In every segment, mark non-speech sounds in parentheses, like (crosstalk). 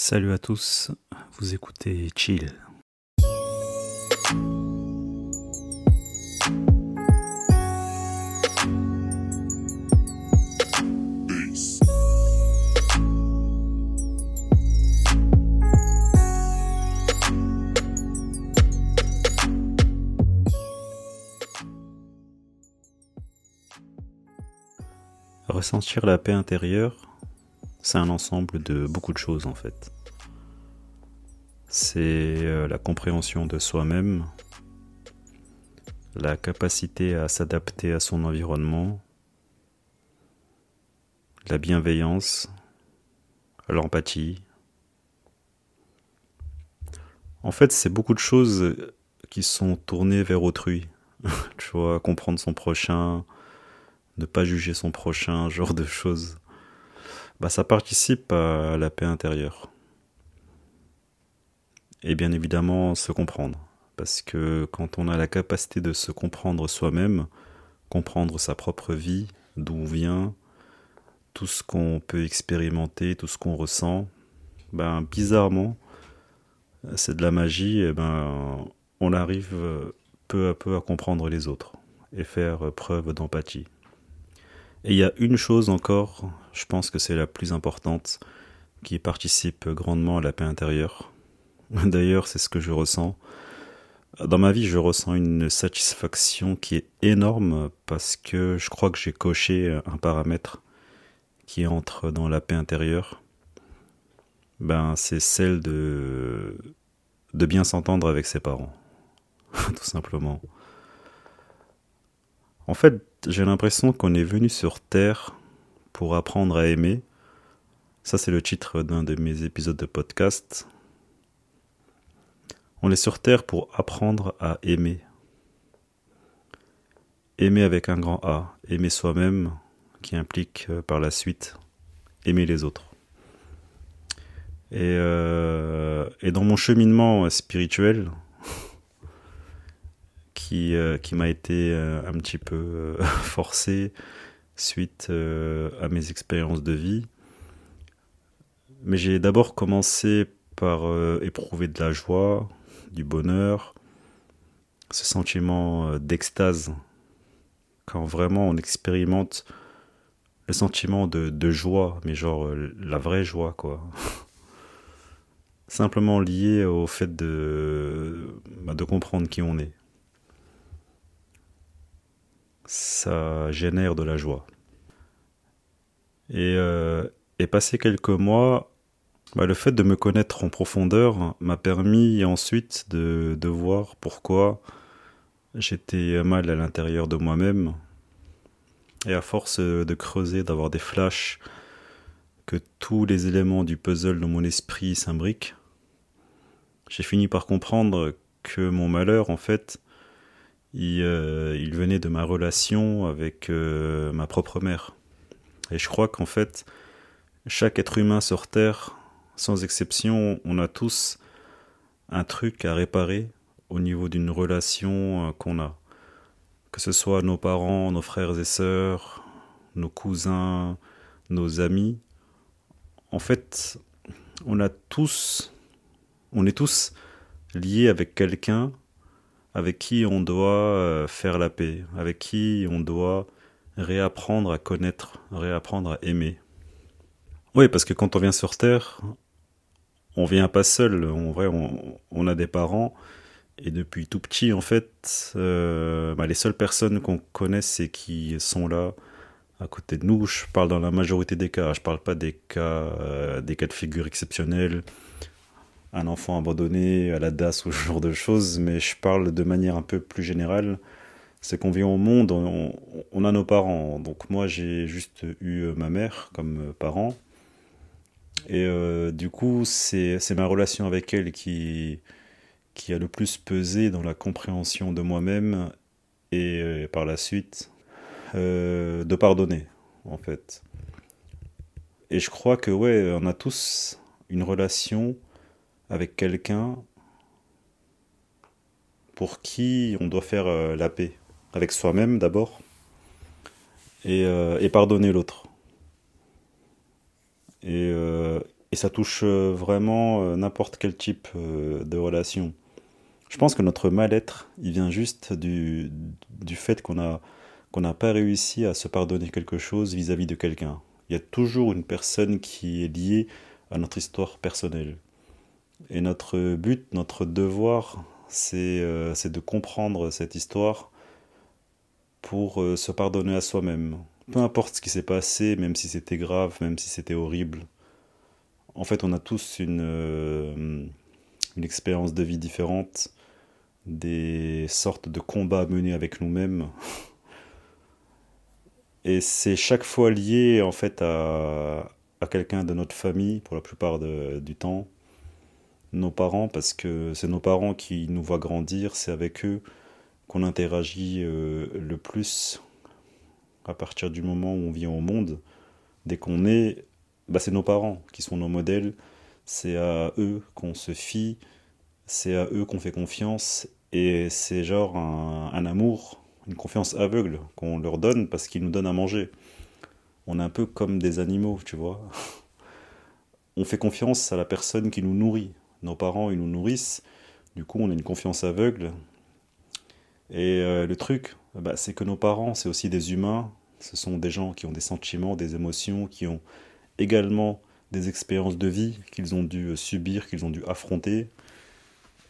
Salut à tous, vous écoutez Chill. Ressentir la paix intérieure, c'est un ensemble de beaucoup de choses en fait. C'est euh, la compréhension de soi-même, la capacité à s'adapter à son environnement, la bienveillance, l'empathie. En fait, c'est beaucoup de choses qui sont tournées vers autrui. (laughs) tu vois, comprendre son prochain, ne pas juger son prochain, genre de choses, bah, ça participe à la paix intérieure. Et bien évidemment, se comprendre. Parce que quand on a la capacité de se comprendre soi-même, comprendre sa propre vie, d'où on vient, tout ce qu'on peut expérimenter, tout ce qu'on ressent, ben bizarrement, c'est de la magie, et ben on arrive peu à peu à comprendre les autres et faire preuve d'empathie. Et il y a une chose encore, je pense que c'est la plus importante, qui participe grandement à la paix intérieure. (laughs) D'ailleurs, c'est ce que je ressens. Dans ma vie, je ressens une satisfaction qui est énorme parce que je crois que j'ai coché un paramètre qui entre dans la paix intérieure. Ben, c'est celle de, de bien s'entendre avec ses parents. (laughs) Tout simplement. En fait, j'ai l'impression qu'on est venu sur Terre pour apprendre à aimer. Ça, c'est le titre d'un de mes épisodes de podcast. On est sur Terre pour apprendre à aimer. Aimer avec un grand A, aimer soi-même, qui implique euh, par la suite aimer les autres. Et, euh, et dans mon cheminement spirituel, qui, euh, qui m'a été euh, un petit peu euh, (laughs) forcé suite à mes expériences de vie. Mais j'ai d'abord commencé par éprouver de la joie, du bonheur, ce sentiment d'extase, quand vraiment on expérimente le sentiment de, joie, mais genre la vraie joie, quoi. (laughs) Simplement lié au fait de, bah, de comprendre qui on est ça génère de la joie. Et, euh, et passé quelques mois, bah, le fait de me connaître en profondeur m'a permis ensuite de, de voir pourquoi j'étais mal à l'intérieur de moi-même. Et à force de creuser, d'avoir des flashs, que tous les éléments du puzzle de mon esprit s'imbriquent, j'ai fini par comprendre que mon malheur, en fait, euh, il, venait de ma relation avec euh, ma propre mère. Et je crois qu'en fait, chaque être humain sur Terre, sans exception, on a tous un truc à réparer au niveau d'une relation euh, qu'on a. Que ce soit nos parents, nos frères et sœurs, nos cousins, nos amis. En fait, on a tous, on est tous liés avec quelqu'un avec qui on doit euh, faire la paix, avec qui on doit réapprendre à connaître, réapprendre à aimer. Oui, parce que quand on vient sur Terre, on vient pas seul. En vrai, on, a des parents. Et depuis tout petit, en fait, euh, bah, les seules personnes qu'on connaisse et qui sont là à côté de nous, je parle dans la majorité des cas. Je parle pas des cas, euh, des cas de figure exceptionnels un enfant abandonné à la DAS ou ce genre de choses, mais je parle de manière un peu plus générale. C'est qu'on vient au monde, on, a nos parents. Donc moi j'ai juste eu euh, ma mère comme euh, parent. Et euh, du coup c'est ma relation avec elle qui, qui a le plus pesé dans la compréhension de moi-même et par la suite de pardonner en fait. Et je crois que ouais, on a tous une relation avec quelqu'un pour qui on doit faire euh, la paix, avec soi-même d'abord, et, euh, pardonner l'autre. Et, euh, ça touche vraiment n'importe quel type de relation. Je pense que notre mal-être, il vient juste du, fait qu'on n'a pas réussi à se pardonner quelque chose vis-à-vis de quelqu'un. Il y a toujours une personne qui est liée à notre histoire personnelle. Et notre but, notre devoir, c'est c'est de comprendre cette histoire pour se pardonner à soi-même. Peu importe ce qui s'est passé, même si c'était grave, même si c'était horrible en fait, on a tous une, euh, expérience de vie différente, des sortes de combats menés avec nous-mêmes. Et c'est chaque fois lié en fait à quelqu'un de notre famille pour la plupart du temps. Nos parents, parce que c'est nos parents qui nous voient grandir, c'est avec eux qu'on interagit euh, le plus à partir du moment où on vient au monde. Dès qu'on est, bah, c'est nos parents qui sont nos modèles, c'est à eux qu'on se fie, c'est à eux qu'on fait confiance, et c'est genre un, un, amour, une confiance aveugle qu'on leur donne parce qu'ils nous donnent à manger. On est un peu comme des animaux, tu vois. (laughs) On fait confiance à la personne qui nous nourrit. Nos parents, ils nous nourrissent, du coup on a une confiance aveugle. Et euh, le truc, bah, c'est que nos parents, c'est aussi des humains, ce sont des gens qui ont des sentiments, des émotions, qui ont également des expériences de vie qu'ils ont dû subir, qu'ils ont dû affronter.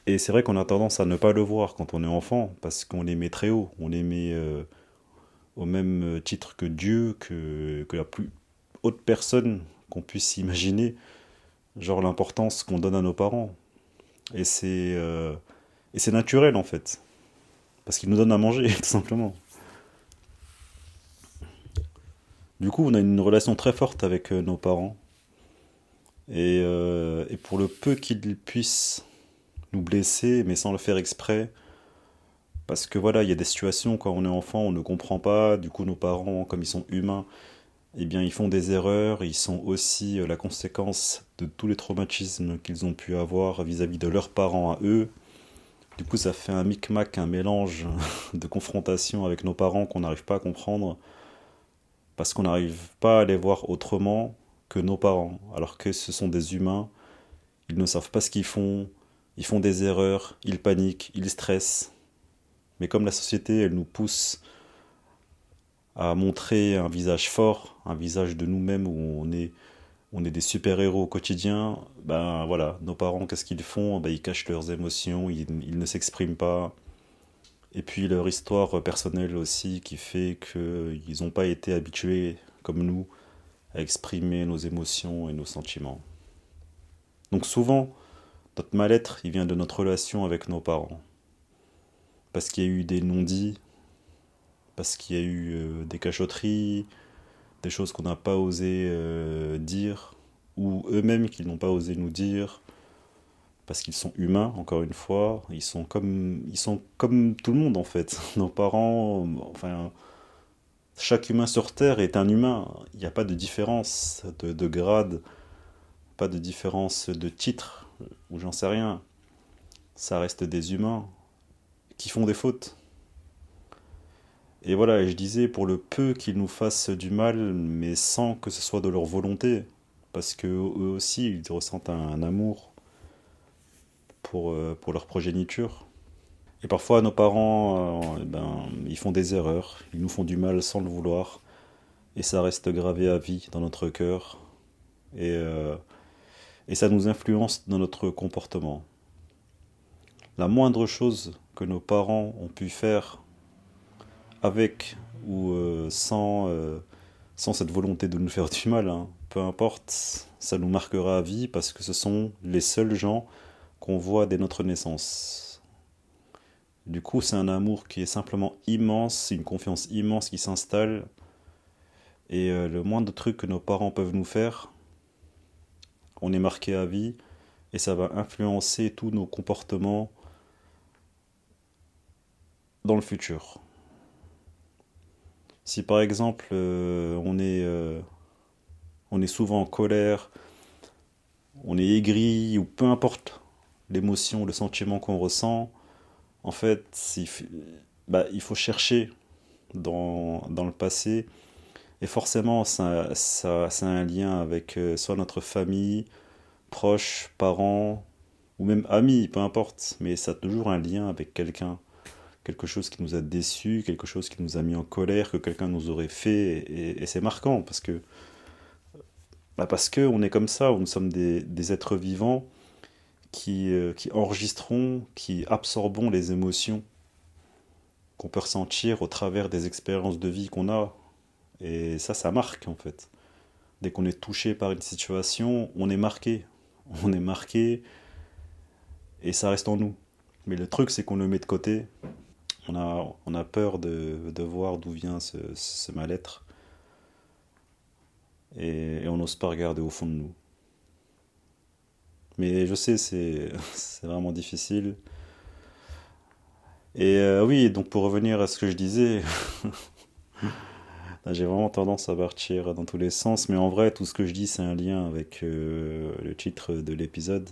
Et c'est vrai qu'on a tendance à ne pas le voir quand on est enfant, parce qu'on les met très haut, on les met euh, au même titre que Dieu, que la plus haute personne qu'on puisse imaginer, genre l'importance qu'on donne à nos parents. Et c'est euh, et c'est naturel en fait, parce qu'ils nous donnent à manger, (laughs) tout simplement. Du coup, on a une relation très forte avec euh, nos parents. Et, euh, et pour le peu qu'ils puissent nous blesser, mais sans le faire exprès, parce que voilà, il y a des situations quand on est enfant, on ne comprend pas. Du coup, nos parents, comme ils sont humains, eh bien, ils font des erreurs. Ils sont aussi euh, la conséquence de tous les traumatismes qu'ils ont pu avoir vis-à-vis -vis de leurs parents à eux. Du coup, ça fait un micmac, un mélange (laughs) de confrontation avec nos parents qu'on n'arrive pas à comprendre parce qu'on n'arrive pas à les voir autrement que nos parents, alors que ce sont des humains, ils ne savent pas ce qu'ils font, ils font des erreurs, ils paniquent, ils stressent. Mais comme la société, elle nous pousse à montrer un visage fort, un visage de nous-mêmes où on est, on est des super-héros au quotidien, ben voilà, nos parents, qu'est-ce qu'ils font? Ben, Ils cachent leurs émotions, ils, ils ne s'expriment pas, et puis leur histoire personnelle aussi qui fait qu'ils n'ont pas été habitués, comme nous, à exprimer nos émotions et nos sentiments. Donc souvent, notre mal-être, il vient de notre relation avec nos parents. Parce qu'il y a eu des non-dits, parce qu'il y a eu euh, des cachotteries, des choses qu'on n'a pas osé euh, dire, ou eux-mêmes qu'ils n'ont pas osé nous dire, parce qu'ils sont humains, encore une fois, ils sont comme, ils sont comme tout le monde en fait. (laughs) Nos parents, enfin, chaque humain sur Terre est un humain. Il n'y a pas de différence de, de grade, pas de différence de titre, ou j'en sais rien. Ça reste des humains qui font des fautes. Et voilà, je disais, pour le peu qu'ils nous fassent du mal, mais sans que ce soit de leur volonté, parce que eux aussi, ils ressentent un, amour pour, euh, pour leur progéniture. Et parfois, nos parents, euh, eh ben, ils font des erreurs, ils nous font du mal sans le vouloir, et ça reste gravé à vie dans notre cœur, et, euh, et ça nous influence dans notre comportement. La moindre chose que nos parents ont pu faire avec ou euh, sans, euh, sans cette volonté de nous faire du mal, hein, peu importe, ça nous marquera à vie parce que ce sont les seuls gens qu'on voit dès notre naissance. Du coup, c'est un amour qui est simplement immense, une confiance immense qui s'installe. Et euh, le moindre truc que nos parents peuvent nous faire, on est marqué à vie et ça va influencer tous nos comportements dans le futur. Si par exemple euh, on, est, euh, on est souvent en colère, on est aigri ou peu importe l'émotion, le sentiment qu'on ressent, en fait, bah, il faut chercher dans, dans, le passé. Et forcément, ça, ça, ça a un lien avec euh, soit notre famille, proches, parents, ou même amis, peu importe, mais ça a toujours un lien avec quelqu'un. Quelque chose qui nous a déçus, quelque chose qui nous a mis en colère, que quelqu'un nous aurait fait, et, c'est marquant parce que bah parce que on est comme ça, nous sommes des, êtres vivants qui, euh, qui enregistrons, qui absorbons les émotions qu'on peut ressentir au travers des expériences de vie qu'on a. Et ça, ça marque en fait. Dès qu'on est touché par une situation, on est marqué. (laughs) On est marqué et ça reste en nous. Mais le truc, c'est qu'on le met de côté. On a, on a peur de, de voir d'où vient ce, ce mal-être. Et, on n'ose pas regarder au fond de nous. Mais je sais, (laughs) c'est vraiment difficile. Et euh, oui, donc pour revenir à ce que je disais, (laughs) j'ai vraiment tendance à partir dans tous les sens, mais en vrai, tout ce que je dis, c'est un lien avec euh, le titre de l'épisode.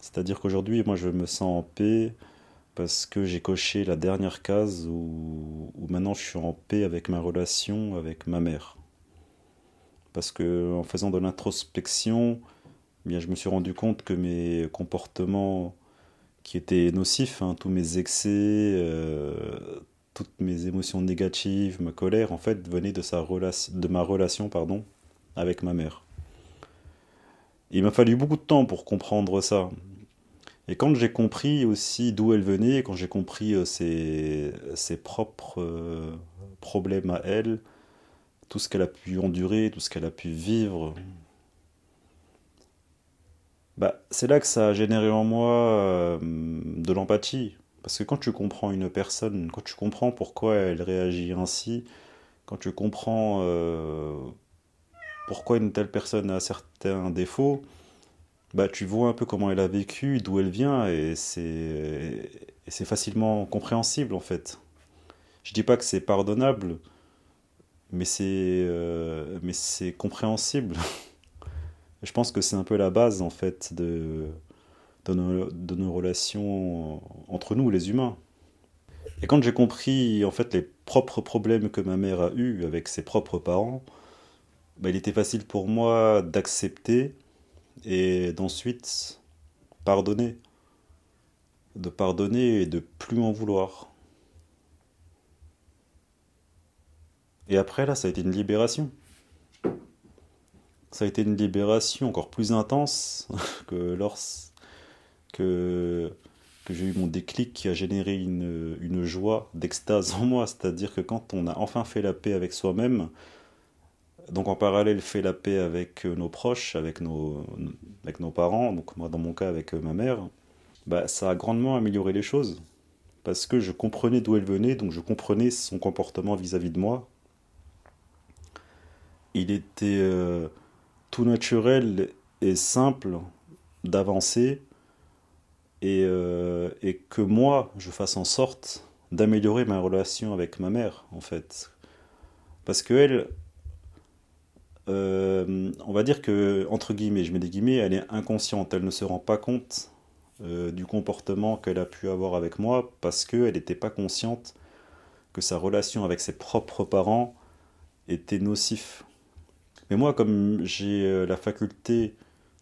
C'est-à-dire qu'aujourd'hui, moi, je me sens en paix parce que j'ai coché la dernière case où, maintenant je suis en paix avec ma relation avec ma mère. Parce que en faisant de l'introspection, eh bien, je me suis rendu compte que mes comportements qui étaient nocifs, hein, tous mes excès, euh, toutes mes émotions négatives, ma colère, en fait, venaient de, sa de ma relation pardon, avec ma mère. Il m'a fallu beaucoup de temps pour comprendre ça. Et quand j'ai compris aussi d'où elle venait, quand j'ai compris euh, ses, ses, propres euh, problèmes à elle, tout ce qu'elle a pu endurer, tout ce qu'elle a pu vivre, bah, c'est là que ça a généré en moi euh, de l'empathie. Parce que quand tu comprends une personne, quand tu comprends pourquoi elle réagit ainsi, quand tu comprends pourquoi une telle personne a certains défauts, bah, tu vois un peu comment elle a vécu, d'où elle vient, et c'est, facilement compréhensible en fait. Je dis pas que c'est pardonnable, mais c'est, euh, compréhensible. (laughs) je pense que c'est un peu la base en fait de, de, nos, de nos relations entre nous, les humains. Et quand j'ai compris en fait les propres problèmes que ma mère a eus avec ses propres parents, bah, il était facile pour moi d'accepter et d'ensuite pardonner. De pardonner et de plus en vouloir. Et après, là, ça a été une libération. Ça a été une libération encore plus intense (laughs) que lorsque que, j'ai eu mon déclic qui a généré une joie d'extase en moi. C'est-à-dire que quand on a enfin fait la paix avec soi-même, donc en parallèle fait la paix avec nos proches, avec nos, avec nos parents, donc moi dans mon cas avec ma mère, bah, ça a grandement amélioré les choses. Parce que je comprenais d'où elle venait, donc je comprenais son comportement vis-à-vis de moi. Il était euh, tout naturel et simple d'avancer et, euh, et, que moi, je fasse en sorte d'améliorer ma relation avec ma mère, en fait. Parce que elle, euh, on va dire que, entre guillemets, je mets des guillemets, elle est inconsciente, elle ne se rend pas compte euh, du comportement qu'elle a pu avoir avec moi parce qu'elle n'était pas consciente que sa relation avec ses propres parents était nocif mais moi, comme j'ai euh, la faculté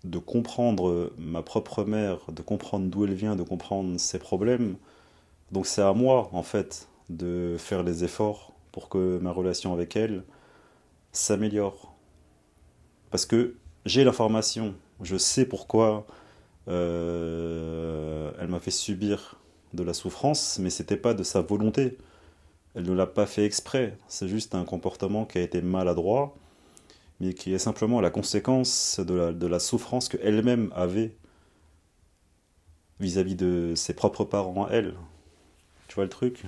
de comprendre ma propre mère, de comprendre d'où elle vient, de comprendre ses problèmes, donc c'est à moi, en fait, de faire les efforts pour que ma relation avec elle s'améliore. Parce que j'ai l'information, je sais pourquoi euh, elle m'a fait subir de la souffrance, mais c'était pas de sa volonté. Elle ne l'a pas fait exprès. C'est juste un comportement qui a été maladroit mais qui est simplement la conséquence de la, de la souffrance qu'elle-même avait vis-à-vis de ses propres parents à elle. Tu vois le truc?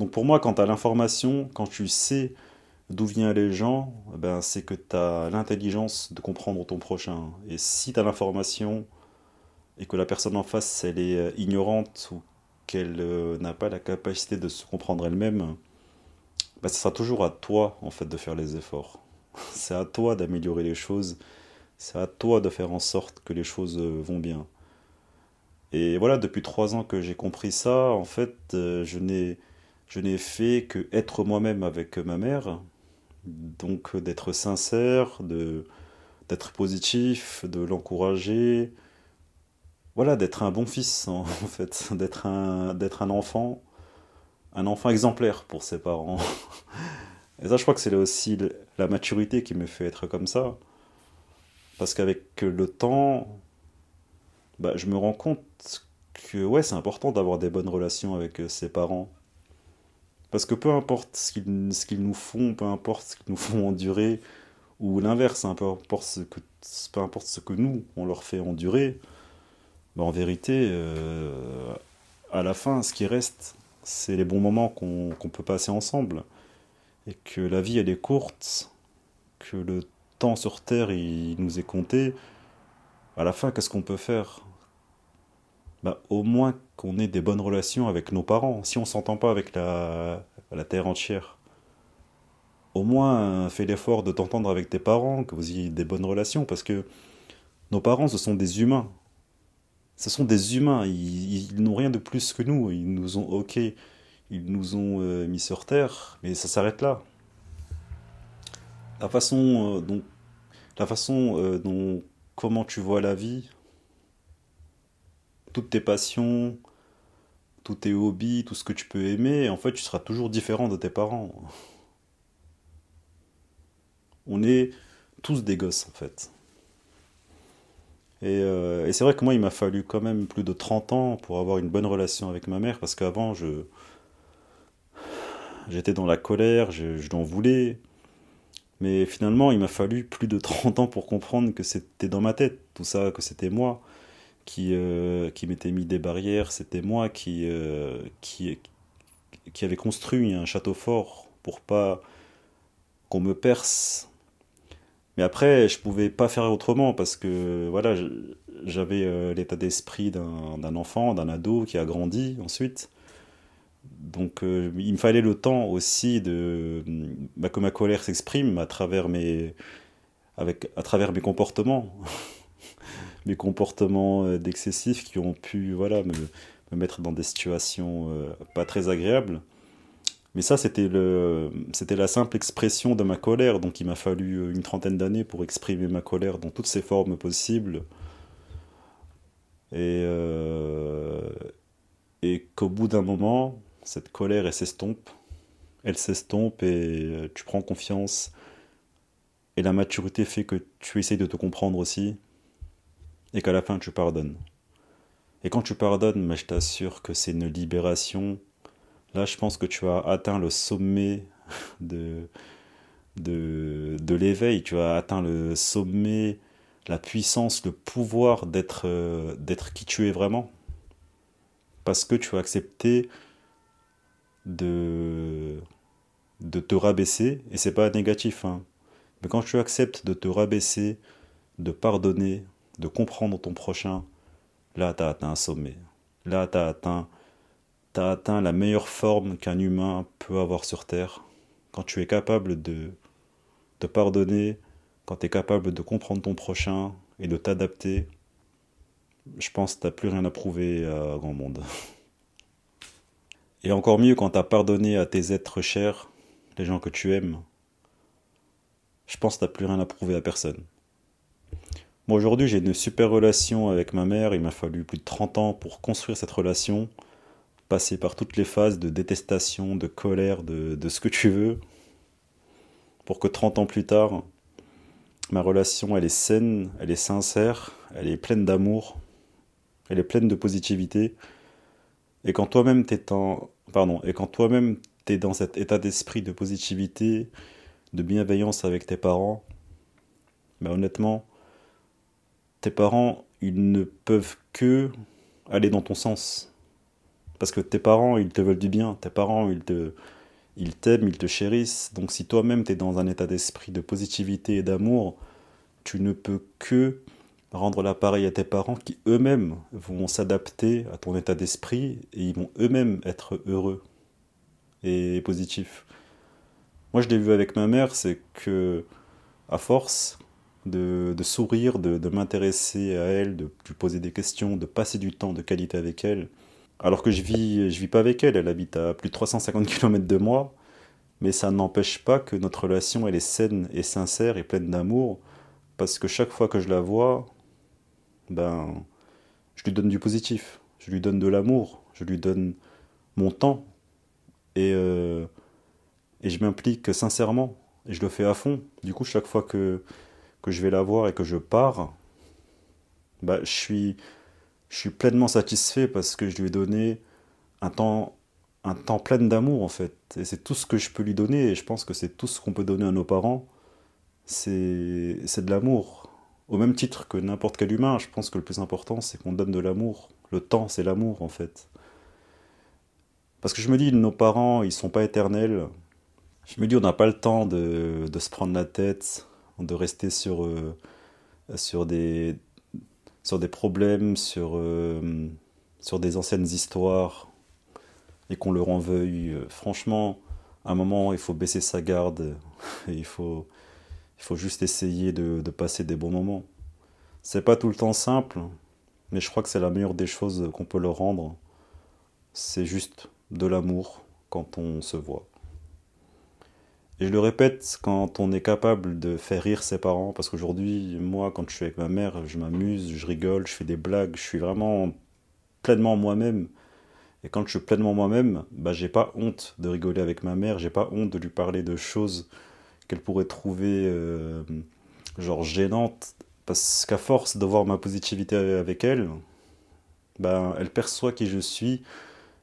Donc pour moi, quand tu as l'information, quand tu sais d'où viennent les gens, eh ben c'est que tu as l'intelligence de comprendre ton prochain. Et si tu as l'information et que la personne en face, elle est euh, ignorante ou qu'elle euh, n'a pas la capacité de se comprendre elle-même, bah, ce sera toujours à toi en fait de faire les efforts. (laughs) C'est à toi d'améliorer les choses. C'est à toi de faire en sorte que les choses euh, vont bien. Et voilà, depuis trois ans que j'ai compris ça, en fait, je n'ai je n'ai fait que être moi-même avec ma mère, donc d'être sincère, de d'être positif, de l'encourager, voilà, d'être un bon fils (laughs) en fait, d'être un, d'être un enfant, un enfant exemplaire pour ses parents. (laughs) Et ça, je crois que c'est aussi la maturité qui me fait être comme ça. Parce qu'avec le temps, bah, je me rends compte que ouais, c'est important d'avoir des bonnes relations avec euh, ses parents. Parce que peu importe ce qu'ils, nous font, peu importe ce qu'ils nous font (laughs) endurer, ou l'inverse, hein, peu, importe ce que, ce que nous, on leur fait endurer, bah, en vérité, euh, à la fin, ce qui reste, c'est les bons moments qu'on, qu'on peut passer ensemble. Et que la vie, elle est courte, que le temps sur Terre, il nous est compté. À la fin, qu'est-ce qu'on peut faire? Bah, au moins qu'on ait des bonnes relations avec nos parents. Si on s'entend pas avec la, la terre entière, au moins fais l'effort de t'entendre avec tes parents, que vous ayez des bonnes relations, parce que nos parents, ce sont des humains. Ce sont des humains, ils, n'ont rien de plus que nous. Ils nous ont, ok, ils nous ont euh, mis sur terre, mais ça s'arrête là. La façon, euh, dont, la façon euh, dont, comment tu vois la vie, toutes tes passions, tous tes hobbies, tout ce que tu peux aimer, en fait, tu seras toujours différent de tes parents. On est tous des gosses, en fait. Et, euh, c'est vrai que moi, il m'a fallu quand même plus de 30 ans pour avoir une bonne relation avec ma mère, parce qu'avant, je j'étais dans la colère, je, je l'en voulais. Mais finalement, il m'a fallu plus de 30 ans pour comprendre que c'était dans ma tête, tout ça, que c'était moi qui, euh, qui m'était mis des barrières, c'était moi qui, euh, qui, qui avait construit un château fort pour pas qu'on me perce. Mais après, je pouvais pas faire autrement parce que voilà, j'avais euh, l'état d'esprit d'un enfant, d'un ado qui a grandi ensuite. Donc il me fallait le temps aussi de bah, que ma colère s'exprime à travers mes à travers mes comportements (laughs) mes comportements euh, d'excessif qui ont pu voilà, me, me, mettre dans des situations euh, pas très agréables. Mais ça, c'était le, c'était la simple expression de ma colère. Donc, il m'a fallu euh, une trentaine d'années pour exprimer ma colère dans toutes ses formes possibles. Et, et qu'au bout d'un moment, cette colère, elle s'estompe. Elle s'estompe et tu prends confiance. Et la maturité fait que tu essayes de te comprendre aussi et qu'à la fin tu pardonnes. Et quand tu pardonnes, mais je t'assure que c'est une libération. Là, je pense que tu as atteint le sommet de, de, de l'éveil, tu as atteint le sommet, la puissance, le pouvoir d'être qui tu es vraiment. Parce que tu as accepté de, de te rabaisser, et c'est pas négatif, hein. mais quand tu acceptes de te rabaisser, de pardonner, de comprendre ton prochain, là, tu as atteint un sommet. Là, tu as atteint, as atteint la meilleure forme qu'un humain peut avoir sur Terre. Quand tu es capable de te pardonner, quand tu es capable de comprendre ton prochain et de t'adapter, je pense que tu n'as plus rien à prouver à grand monde. Et encore mieux quand tu as pardonné à tes êtres chers, les gens que tu aimes, je pense que tu n'as plus rien à prouver à personne. Moi aujourd'hui j'ai une super relation avec ma mère, il m'a fallu plus de 30 ans pour construire cette relation, passer par toutes les phases de détestation, de colère, de, de ce que tu veux, pour que 30 ans plus tard, ma relation elle est saine, elle est sincère, elle est pleine d'amour, elle est pleine de positivité, et quand toi-même t'es en... Pardon, et quand toi-même t'es dans cet état d'esprit de positivité, de bienveillance avec tes parents, ben honnêtement, parents, ils ne peuvent que aller dans ton sens. Parce que tes parents, ils te veulent du bien. Tes parents, ils te, ils t'aiment, ils te chérissent. Donc si toi-même tu es dans un état d'esprit de positivité et d'amour, tu ne peux que rendre l'appareil à tes parents qui eux-mêmes vont s'adapter à ton état d'esprit et ils vont eux-mêmes être heureux et positifs. Moi je l'ai vu avec ma mère, c'est que à force, de, sourire, de, m'intéresser à elle, de lui poser des questions, de passer du temps de qualité avec elle. Alors que je vis, je vis pas avec elle, elle habite à plus de 350 km de moi, mais ça n'empêche pas que notre relation elle est saine et sincère et pleine d'amour, parce que chaque fois que je la vois, ben, je lui donne du positif, je lui donne de l'amour, je lui donne mon temps. Et, euh, et je m'implique sincèrement. Et je le fais à fond. Du coup, chaque fois que, que je vais la voir et que je pars, bah, je, suis, je suis pleinement satisfait parce que je lui ai donné un temps, un temps plein d'amour en fait. Et c'est tout ce que je peux lui donner et je pense que c'est tout ce qu'on peut donner à nos parents. C'est de l'amour. Au même titre que n'importe quel humain, je pense que le plus important c'est qu'on donne de l'amour. Le temps, c'est l'amour en fait. Parce que je me dis, nos parents, ils sont pas éternels. Je me dis, on n'a pas le temps de, de, se prendre la tête, de rester sur, euh, sur, des, sur des problèmes, sur, euh, sur des anciennes histoires, et qu'on leur en veuille. Franchement, à un moment, il faut baisser sa garde, (laughs) et il faut, il faut juste essayer de, de passer des bons moments. C'est pas tout le temps simple, mais je crois que c'est la meilleure des choses qu'on peut leur rendre. C'est juste de l'amour quand on se voit. Et je le répète, quand on est capable de faire rire ses parents, parce qu'aujourd'hui, moi, quand je suis avec ma mère, je m'amuse, je rigole, je fais des blagues, je suis vraiment pleinement moi-même. Et quand je suis pleinement moi-même, bah, j'ai pas honte de rigoler avec ma mère, j'ai pas honte de lui parler de choses qu'elle pourrait trouver euh, genre gênantes, parce qu'à force de voir ma positivité avec elle, bah, elle perçoit qui je suis,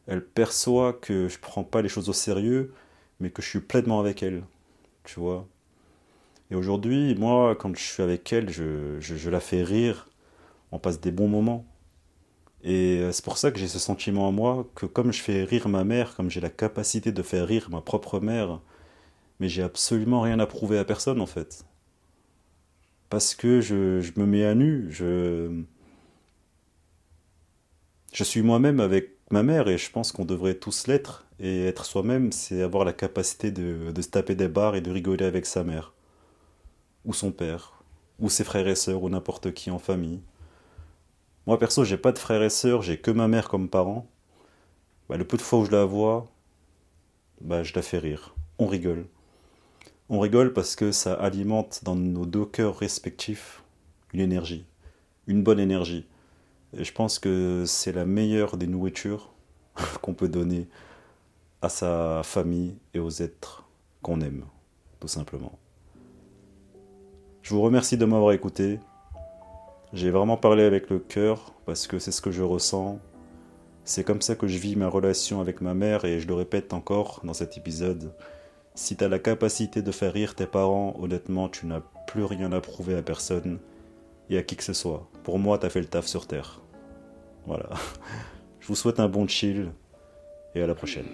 elle perçoit que je prends pas les choses au sérieux, mais que je suis pleinement avec elle, tu vois. Et aujourd'hui, moi, quand je suis avec elle, je, la fais rire, on passe des bons moments. Et euh, c'est pour ça que j'ai ce sentiment en moi que comme je fais rire ma mère, comme j'ai la capacité de faire rire ma propre mère, mais j'ai absolument rien à prouver à personne en fait. Parce que je, je me mets à nu, je, je suis moi-même avec ma mère et je pense qu'on devrait tous l'être. Et être soi-même, c'est avoir la capacité de, se taper des barres et de rigoler avec sa mère, ou son père, ou ses frères et sœurs, ou n'importe qui en famille. Moi perso, j'ai pas de frères et sœurs, j'ai que ma mère comme parent. Bah, le peu de fois où je la vois, bah, je la fais rire. On rigole. On rigole parce que ça alimente dans nos deux cœurs respectifs une énergie, une bonne énergie. Je pense que c'est la meilleure des nourritures (laughs) qu'on peut donner à sa famille et aux êtres qu'on aime, tout simplement. Je vous remercie de m'avoir écouté. J'ai vraiment parlé avec le cœur parce que c'est ce que je ressens. C'est comme ça que je vis ma relation avec ma mère et je le répète encore dans cet épisode. Si tu as la capacité de faire rire tes parents, honnêtement, tu n'as plus rien à prouver à personne et à qui que ce soit. Pour moi, tu as fait le taf sur Terre. Voilà. (laughs) Je vous souhaite un bon chill et à la prochaine.